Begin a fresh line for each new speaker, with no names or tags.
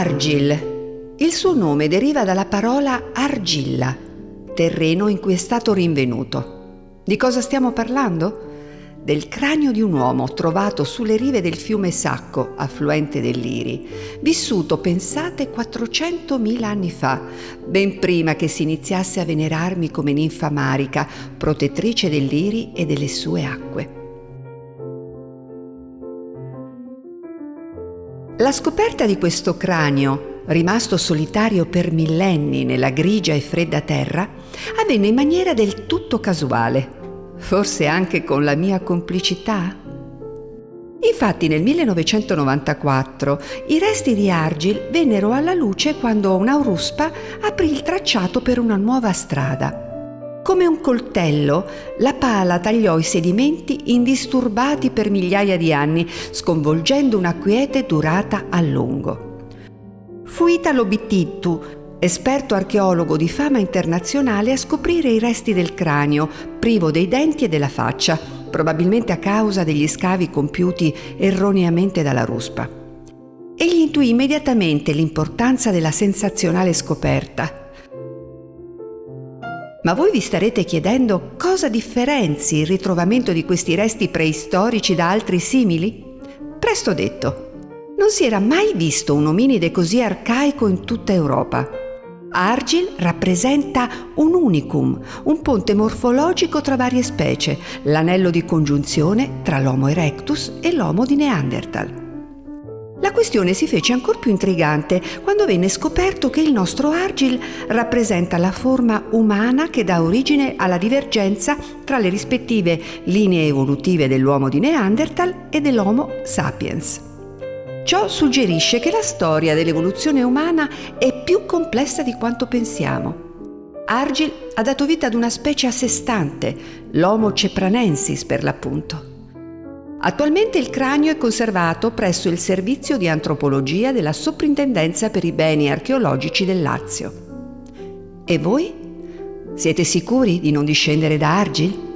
Argil. Il suo nome deriva dalla parola argilla, terreno in cui è stato rinvenuto. Di cosa stiamo parlando? Del cranio di un uomo trovato sulle rive del fiume Sacco, affluente dell'Iri, vissuto, pensate, 400.000 anni fa, ben prima che si iniziasse a venerarmi come ninfa marica, protettrice dell'Iri e delle sue acque. La scoperta di questo cranio, rimasto solitario per millenni nella grigia e fredda terra, avvenne in maniera del tutto casuale, forse anche con la mia complicità. Infatti nel 1994 i resti di Argil vennero alla luce quando un'auruspa aprì il tracciato per una nuova strada. Come un coltello, la pala tagliò i sedimenti indisturbati per migliaia di anni, sconvolgendo una quiete durata a lungo. Fu Italo Bittittu, esperto archeologo di fama internazionale, a scoprire i resti del cranio, privo dei denti e della faccia, probabilmente a causa degli scavi compiuti erroneamente dalla ruspa. Egli intuì immediatamente l'importanza della sensazionale scoperta ma voi vi starete chiedendo cosa differenzi il ritrovamento di questi resti preistorici da altri simili? Presto detto. Non si era mai visto un ominide così arcaico in tutta Europa. Argil rappresenta un unicum, un ponte morfologico tra varie specie, l'anello di congiunzione tra l'Homo erectus e l'Homo di Neanderthal. La questione si fece ancora più intrigante quando venne scoperto che il nostro Argil rappresenta la forma umana che dà origine alla divergenza tra le rispettive linee evolutive dell'uomo di Neanderthal e dell'Homo sapiens. Ciò suggerisce che la storia dell'evoluzione umana è più complessa di quanto pensiamo. Argil ha dato vita ad una specie a sé stante, l'Homo cepranensis per l'appunto. Attualmente il cranio è conservato presso il Servizio di Antropologia della Soprintendenza per i Beni Archeologici del Lazio. E voi? Siete sicuri di non discendere da Argil?